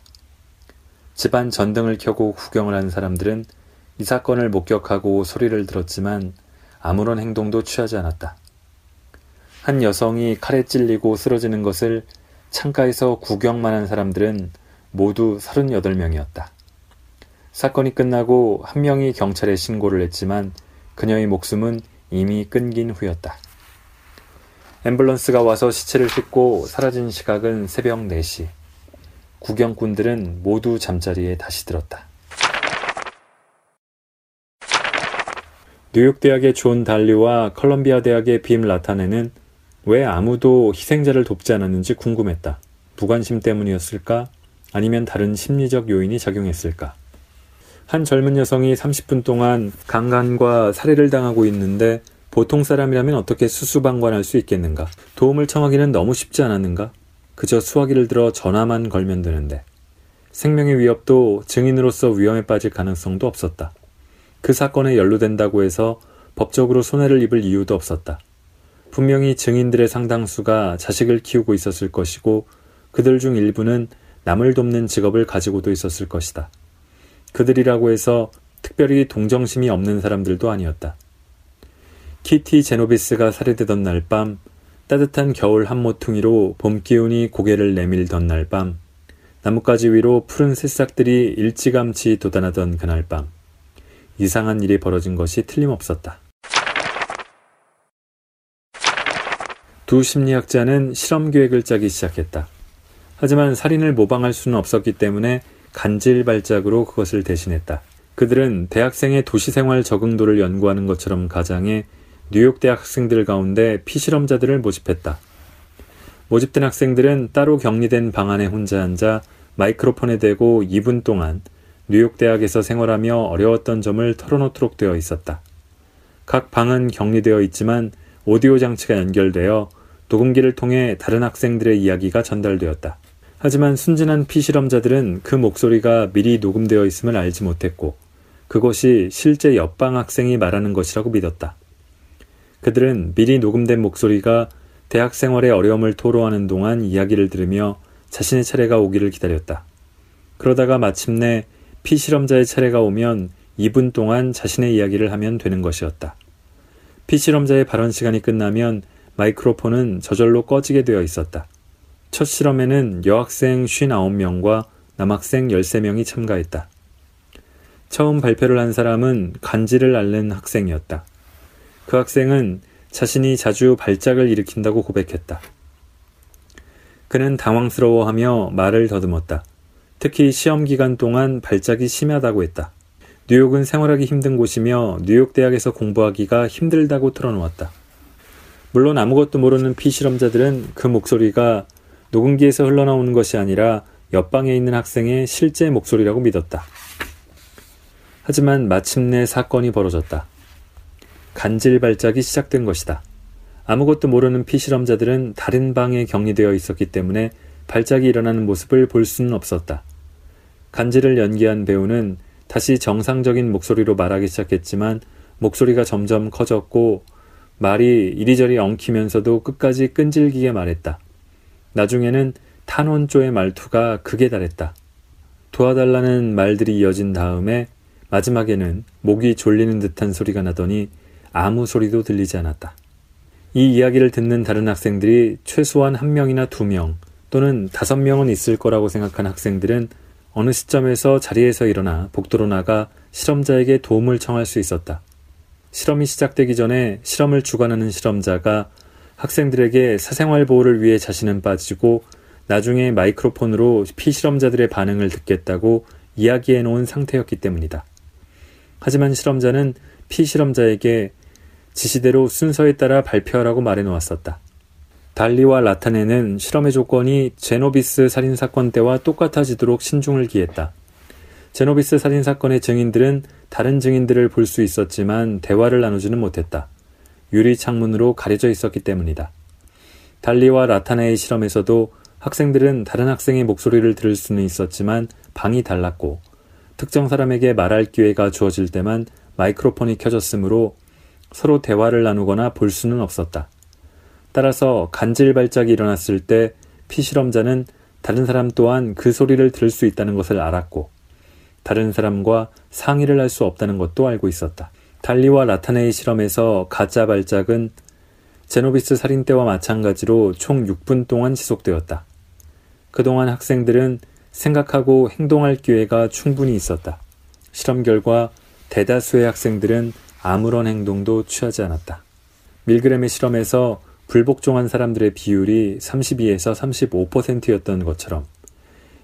집안 전등을 켜고 구경을 한 사람들은 이 사건을 목격하고 소리를 들었지만 아무런 행동도 취하지 않았다. 한 여성이 칼에 찔리고 쓰러지는 것을 창가에서 구경만 한 사람들은 모두 38명이었다. 사건이 끝나고 한 명이 경찰에 신고를 했지만 그녀의 목숨은 이미 끊긴 후였다. 앰뷸런스가 와서 시체를 싣고 사라진 시각은 새벽 4시. 구경꾼들은 모두 잠자리에 다시 들었다. 뉴욕 대학의 존 달리와 컬럼비아 대학의 빕 라타네는 왜 아무도 희생자를 돕지 않았는지 궁금했다. 무관심 때문이었을까? 아니면 다른 심리적 요인이 작용했을까? 한 젊은 여성이 30분 동안 강간과 살해를 당하고 있는데 보통 사람이라면 어떻게 수수방관할 수 있겠는가? 도움을 청하기는 너무 쉽지 않았는가? 그저 수화기를 들어 전화만 걸면 되는데. 생명의 위협도 증인으로서 위험에 빠질 가능성도 없었다. 그 사건에 연루된다고 해서 법적으로 손해를 입을 이유도 없었다. 분명히 증인들의 상당수가 자식을 키우고 있었을 것이고 그들 중 일부는 남을 돕는 직업을 가지고도 있었을 것이다. 그들이라고 해서 특별히 동정심이 없는 사람들도 아니었다. 키티 제노비스가 살해되던 날 밤, 따뜻한 겨울 한 모퉁이로 봄 기운이 고개를 내밀던 날 밤, 나뭇가지 위로 푸른 새싹들이 일찌감치 돋아나던 그날 밤, 이상한 일이 벌어진 것이 틀림없었다. 두 심리학자는 실험 계획을 짜기 시작했다. 하지만 살인을 모방할 수는 없었기 때문에 간질 발작으로 그것을 대신했다. 그들은 대학생의 도시생활 적응도를 연구하는 것처럼 가장해 뉴욕 대학 학생들 가운데 피실험자들을 모집했다. 모집된 학생들은 따로 격리된 방 안에 혼자 앉아 마이크로폰에 대고 2분 동안 뉴욕 대학에서 생활하며 어려웠던 점을 털어놓도록 되어 있었다. 각 방은 격리되어 있지만 오디오 장치가 연결되어 녹음기를 통해 다른 학생들의 이야기가 전달되었다. 하지만 순진한 피실험자들은 그 목소리가 미리 녹음되어 있음을 알지 못했고 그것이 실제 옆방 학생이 말하는 것이라고 믿었다. 그들은 미리 녹음된 목소리가 대학 생활의 어려움을 토로하는 동안 이야기를 들으며 자신의 차례가 오기를 기다렸다. 그러다가 마침내 피실험자의 차례가 오면 2분 동안 자신의 이야기를 하면 되는 것이었다. 피실험자의 발언 시간이 끝나면 마이크로폰은 저절로 꺼지게 되어 있었다. 첫 실험에는 여학생 59명과 남학생 13명이 참가했다. 처음 발표를 한 사람은 간지를 앓는 학생이었다. 그 학생은 자신이 자주 발작을 일으킨다고 고백했다. 그는 당황스러워하며 말을 더듬었다. 특히 시험 기간 동안 발작이 심하다고 했다. 뉴욕은 생활하기 힘든 곳이며 뉴욕 대학에서 공부하기가 힘들다고 털어놓았다. 물론 아무것도 모르는 피실험자들은 그 목소리가 녹음기에서 흘러나오는 것이 아니라 옆방에 있는 학생의 실제 목소리라고 믿었다. 하지만 마침내 사건이 벌어졌다. 간질 발작이 시작된 것이다. 아무것도 모르는 피실험자들은 다른 방에 격리되어 있었기 때문에 발작이 일어나는 모습을 볼 수는 없었다. 간질을 연기한 배우는 다시 정상적인 목소리로 말하기 시작했지만 목소리가 점점 커졌고 말이 이리저리 엉키면서도 끝까지 끈질기게 말했다. 나중에는 탄원조의 말투가 극에 달했다. 도와달라는 말들이 이어진 다음에 마지막에는 목이 졸리는 듯한 소리가 나더니 아무 소리도 들리지 않았다. 이 이야기를 듣는 다른 학생들이 최소한 한 명이나 두 명 또는 다섯 명은 있을 거라고 생각한 학생들은 어느 시점에서 자리에서 일어나 복도로 나가 실험자에게 도움을 청할 수 있었다. 실험이 시작되기 전에 실험을 주관하는 실험자가 학생들에게 사생활 보호를 위해 자신은 빠지고 나중에 마이크로폰으로 피실험자들의 반응을 듣겠다고 이야기해 놓은 상태였기 때문이다. 하지만 실험자는 피실험자에게 지시대로 순서에 따라 발표하라고 말해 놓았었다. 달리와 라타네는 실험의 조건이 제노비스 살인 사건 때와 똑같아지도록 신중을 기했다. 제노비스 살인 사건의 증인들은 다른 증인들을 볼 수 있었지만 대화를 나누지는 못했다. 유리 창문으로 가려져 있었기 때문이다. 달리와 라타네의 실험에서도 학생들은 다른 학생의 목소리를 들을 수는 있었지만 방이 달랐고 특정 사람에게 말할 기회가 주어질 때만 마이크로폰이 켜졌으므로 서로 대화를 나누거나 볼 수는 없었다. 따라서 간질 발작이 일어났을 때 피실험자는 다른 사람 또한 그 소리를 들을 수 있다는 것을 알았고 다른 사람과 상의를 할 수 없다는 것도 알고 있었다. 달리와 라타네의 실험에서 가짜 발작은 제노비스 살인 때와 마찬가지로 총 6분 동안 지속되었다. 그동안 학생들은 생각하고 행동할 기회가 충분히 있었다. 실험 결과 대다수의 학생들은 아무런 행동도 취하지 않았다. 밀그램의 실험에서 불복종한 사람들의 비율이 32에서 35%였던 것처럼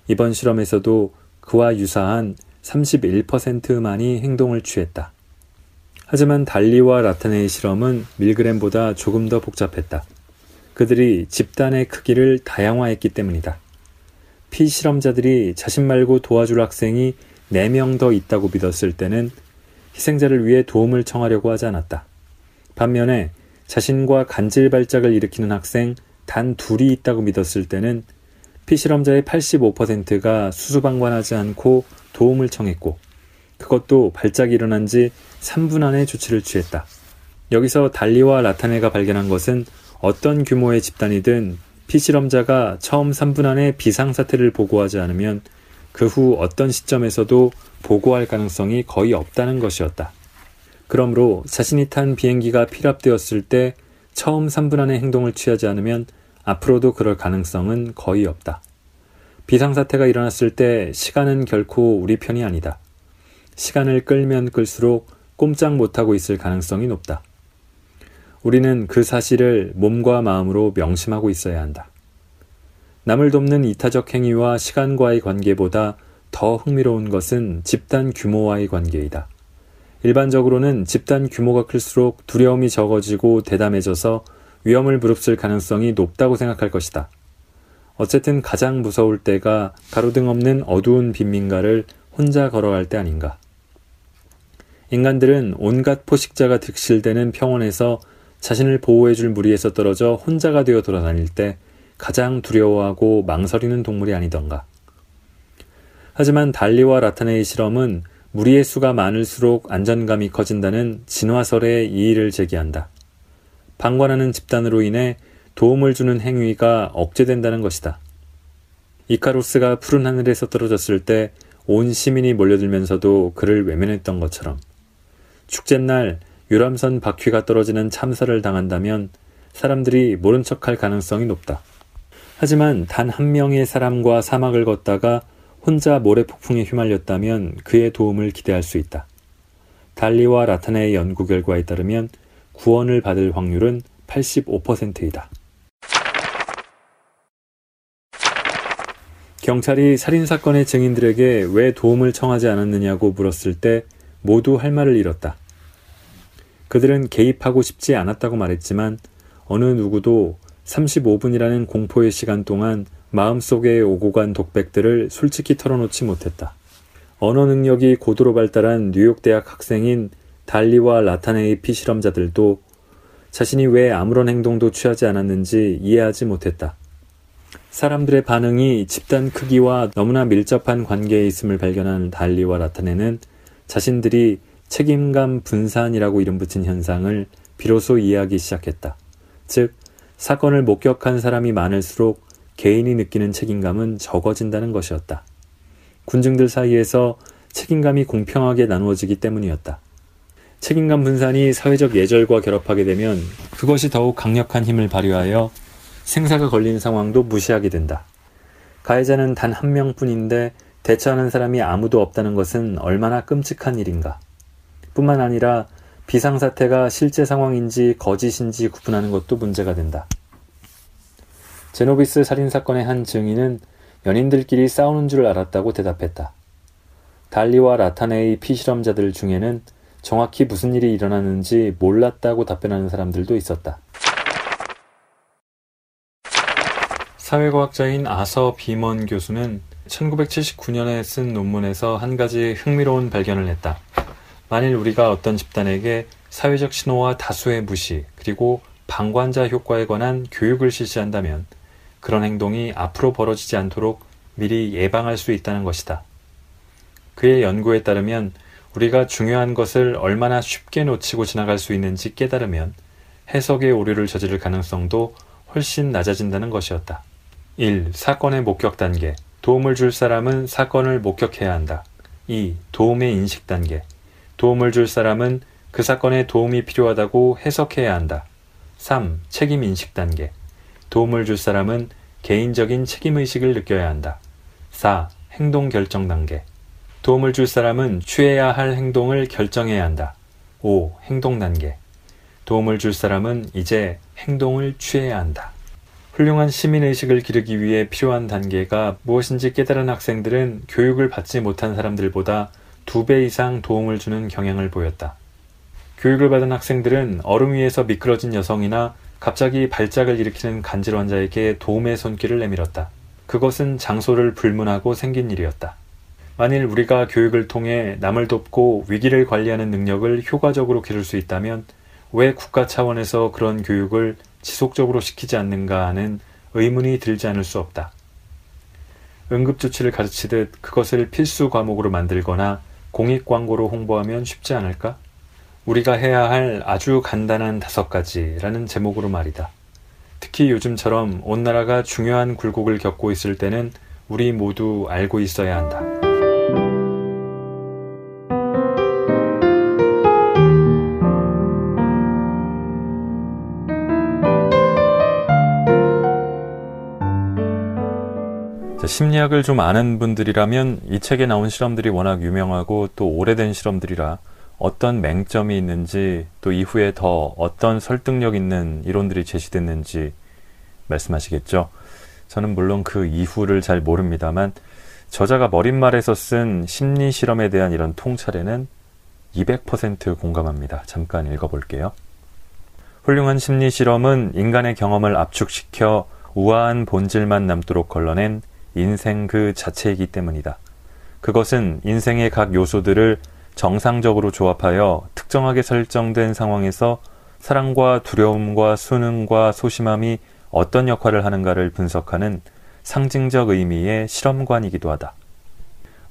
이번 실험에서도 그와 유사한 31%만이 행동을 취했다. 하지만 달리와 라타네의 실험은 밀그램보다 조금 더 복잡했다. 그들이 집단의 크기를 다양화했기 때문이다. 피실험자들이 자신 말고 도와줄 학생이 4명 더 있다고 믿었을 때는 희생자를 위해 도움을 청하려고 하지 않았다. 반면에 자신과 간질 발작을 일으키는 학생 단 둘이 있다고 믿었을 때는 피실험자의 85%가 수수방관하지 않고 도움을 청했고 그것도 발작이 일어난 지 3분 안에 조치를 취했다. 여기서 달리와 라타네가 발견한 것은 어떤 규모의 집단이든 피실험자가 처음 3분 안에 비상사태를 보고하지 않으면 그 후 어떤 시점에서도 보고할 가능성이 거의 없다는 것이었다. 그러므로 자신이 탄 비행기가 피랍되었을 때 처음 3분 안에 행동을 취하지 않으면 앞으로도 그럴 가능성은 거의 없다. 비상사태가 일어났을 때 시간은 결코 우리 편이 아니다. 시간을 끌면 끌수록 꼼짝 못하고 있을 가능성이 높다. 우리는 그 사실을 몸과 마음으로 명심하고 있어야 한다. 남을 돕는 이타적 행위와 시간과의 관계보다 더 흥미로운 것은 집단 규모와의 관계이다. 일반적으로는 집단 규모가 클수록 두려움이 적어지고 대담해져서 위험을 무릅쓸 가능성이 높다고 생각할 것이다. 어쨌든 가장 무서울 때가 가로등 없는 어두운 빈민가를 혼자 걸어갈 때 아닌가. 인간들은 온갖 포식자가 득실되는 평원에서 자신을 보호해줄 무리에서 떨어져 혼자가 되어 돌아다닐 때 가장 두려워하고 망설이는 동물이 아니던가. 하지만 달리와 라타네의 실험은 무리의 수가 많을수록 안전감이 커진다는 진화설의 이의를 제기한다. 방관하는 집단으로 인해 도움을 주는 행위가 억제된다는 것이다. 이카루스가 푸른 하늘에서 떨어졌을 때 온 시민이 몰려들면서도 그를 외면했던 것처럼 축제날 유람선 바퀴가 떨어지는 참사를 당한다면 사람들이 모른 척할 가능성이 높다. 하지만 단 한 명의 사람과 사막을 걷다가 혼자 모래폭풍에 휘말렸다면 그의 도움을 기대할 수 있다. 달리와 라타네의 연구 결과에 따르면 구원을 받을 확률은 85%이다. 경찰이 살인사건의 증인들에게 왜 도움을 청하지 않았느냐고 물었을 때 모두 할 말을 잃었다. 그들은 개입하고 싶지 않았다고 말했지만 어느 누구도 35분이라는 공포의 시간 동안 마음속에 오고 간 독백들을 솔직히 털어놓지 못했다. 언어 능력이 고도로 발달한 뉴욕 대학 학생인 달리와 라타네의 피실험자들도 자신이 왜 아무런 행동도 취하지 않았는지 이해하지 못했다. 사람들의 반응이 집단 크기와 너무나 밀접한 관계에 있음을 발견한 달리와 라타네는 자신들이 책임감 분산이라고 이름 붙인 현상을 비로소 이해하기 시작했다. 즉, 사건을 목격한 사람이 많을수록 개인이 느끼는 책임감은 적어진다는 것이었다. 군중들 사이에서 책임감이 공평하게 나누어지기 때문이었다. 책임감 분산이 사회적 예절과 결합하게 되면 그것이 더욱 강력한 힘을 발휘하여 생사가 걸린 상황도 무시하게 된다. 가해자는 단 한 명뿐인데 대처하는 사람이 아무도 없다는 것은 얼마나 끔찍한 일인가. 뿐만 아니라 비상사태가 실제 상황인지 거짓인지 구분하는 것도 문제가 된다. 제노비스 살인사건의 한 증인은 연인들끼리 싸우는 줄 알았다고 대답했다. 달리와 라타네의 피실험자들 중에는 정확히 무슨 일이 일어났는지 몰랐다고 답변하는 사람들도 있었다. 사회과학자인 아서 비먼 교수는 1979년에 쓴 논문에서 한 가지 흥미로운 발견을 했다. 만일 우리가 어떤 집단에게 사회적 신호와 다수의 무시, 그리고 방관자 효과에 관한 교육을 실시한다면 그런 행동이 앞으로 벌어지지 않도록 미리 예방할 수 있다는 것이다. 그의 연구에 따르면 우리가 중요한 것을 얼마나 쉽게 놓치고 지나갈 수 있는지 깨달으면 해석의 오류를 저지를 가능성도 훨씬 낮아진다는 것이었다. 1. 사건의 목격 단계. 도움을 줄 사람은 사건을 목격해야 한다. 2. 도움의 인식 단계. 도움을 줄 사람은 그 사건에 도움이 필요하다고 해석해야 한다. 3. 책임 인식 단계. 도움을 줄 사람은 개인적인 책임의식을 느껴야 한다. 4. 행동 결정 단계. 도움을 줄 사람은 취해야 할 행동을 결정해야 한다. 5. 행동 단계. 도움을 줄 사람은 이제 행동을 취해야 한다. 훌륭한 시민의식을 기르기 위해 필요한 단계가 무엇인지 깨달은 학생들은 교육을 받지 못한 사람들보다 두 배 이상 도움을 주는 경향을 보였다. 교육을 받은 학생들은 얼음 위에서 미끄러진 여성이나 갑자기 발작을 일으키는 간질 환자에게 도움의 손길을 내밀었다. 그것은 장소를 불문하고 생긴 일이었다. 만일 우리가 교육을 통해 남을 돕고 위기를 관리하는 능력을 효과적으로 기를 수 있다면 왜 국가 차원에서 그런 교육을 지속적으로 시키지 않는가 하는 의문이 들지 않을 수 없다. 응급조치를 가르치듯 그것을 필수 과목으로 만들거나 공익 광고로 홍보하면 쉽지 않을까? 우리가 해야 할 아주 간단한 다섯 가지라는 제목으로 말이다. 특히 요즘처럼 온 나라가 중요한 굴곡을 겪고 있을 때는 우리 모두 알고 있어야 한다. 심리학을 좀 아는 분들이라면 이 책에 나온 실험들이 워낙 유명하고 또 오래된 실험들이라 어떤 맹점이 있는지 또 이후에 더 어떤 설득력 있는 이론들이 제시됐는지 말씀하시겠죠. 저는 물론 그 이후를 잘 모릅니다만 저자가 머릿말에서 쓴 심리 실험에 대한 이런 통찰에는 200% 공감합니다. 잠깐 읽어볼게요. 훌륭한 심리 실험은 인간의 경험을 압축시켜 우아한 본질만 남도록 걸러낸 인생 그 자체이기 때문이다. 그것은 인생의 각 요소들을 정상적으로 조합하여 특정하게 설정된 상황에서 사랑과 두려움과 수능과 소심함이 어떤 역할을 하는가를 분석하는 상징적 의미의 실험관이기도 하다.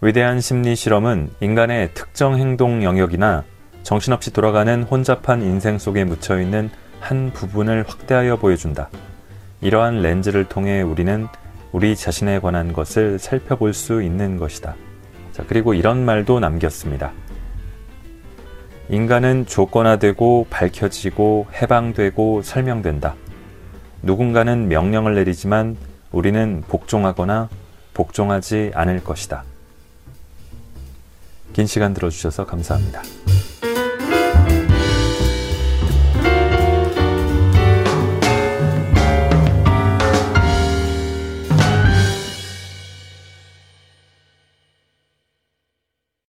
위대한 심리 실험은 인간의 특정 행동 영역이나 정신없이 돌아가는 혼잡한 인생 속에 묻혀 있는 한 부분을 확대하여 보여준다. 이러한 렌즈를 통해 우리는 우리 자신에 관한 것을 살펴볼 수 있는 것이다. 자, 그리고 이런 말도 남겼습니다. 인간은 조건화되고 밝혀지고 해방되고 설명된다. 누군가는 명령을 내리지만 우리는 복종하거나 복종하지 않을 것이다. 긴 시간 들어주셔서 감사합니다.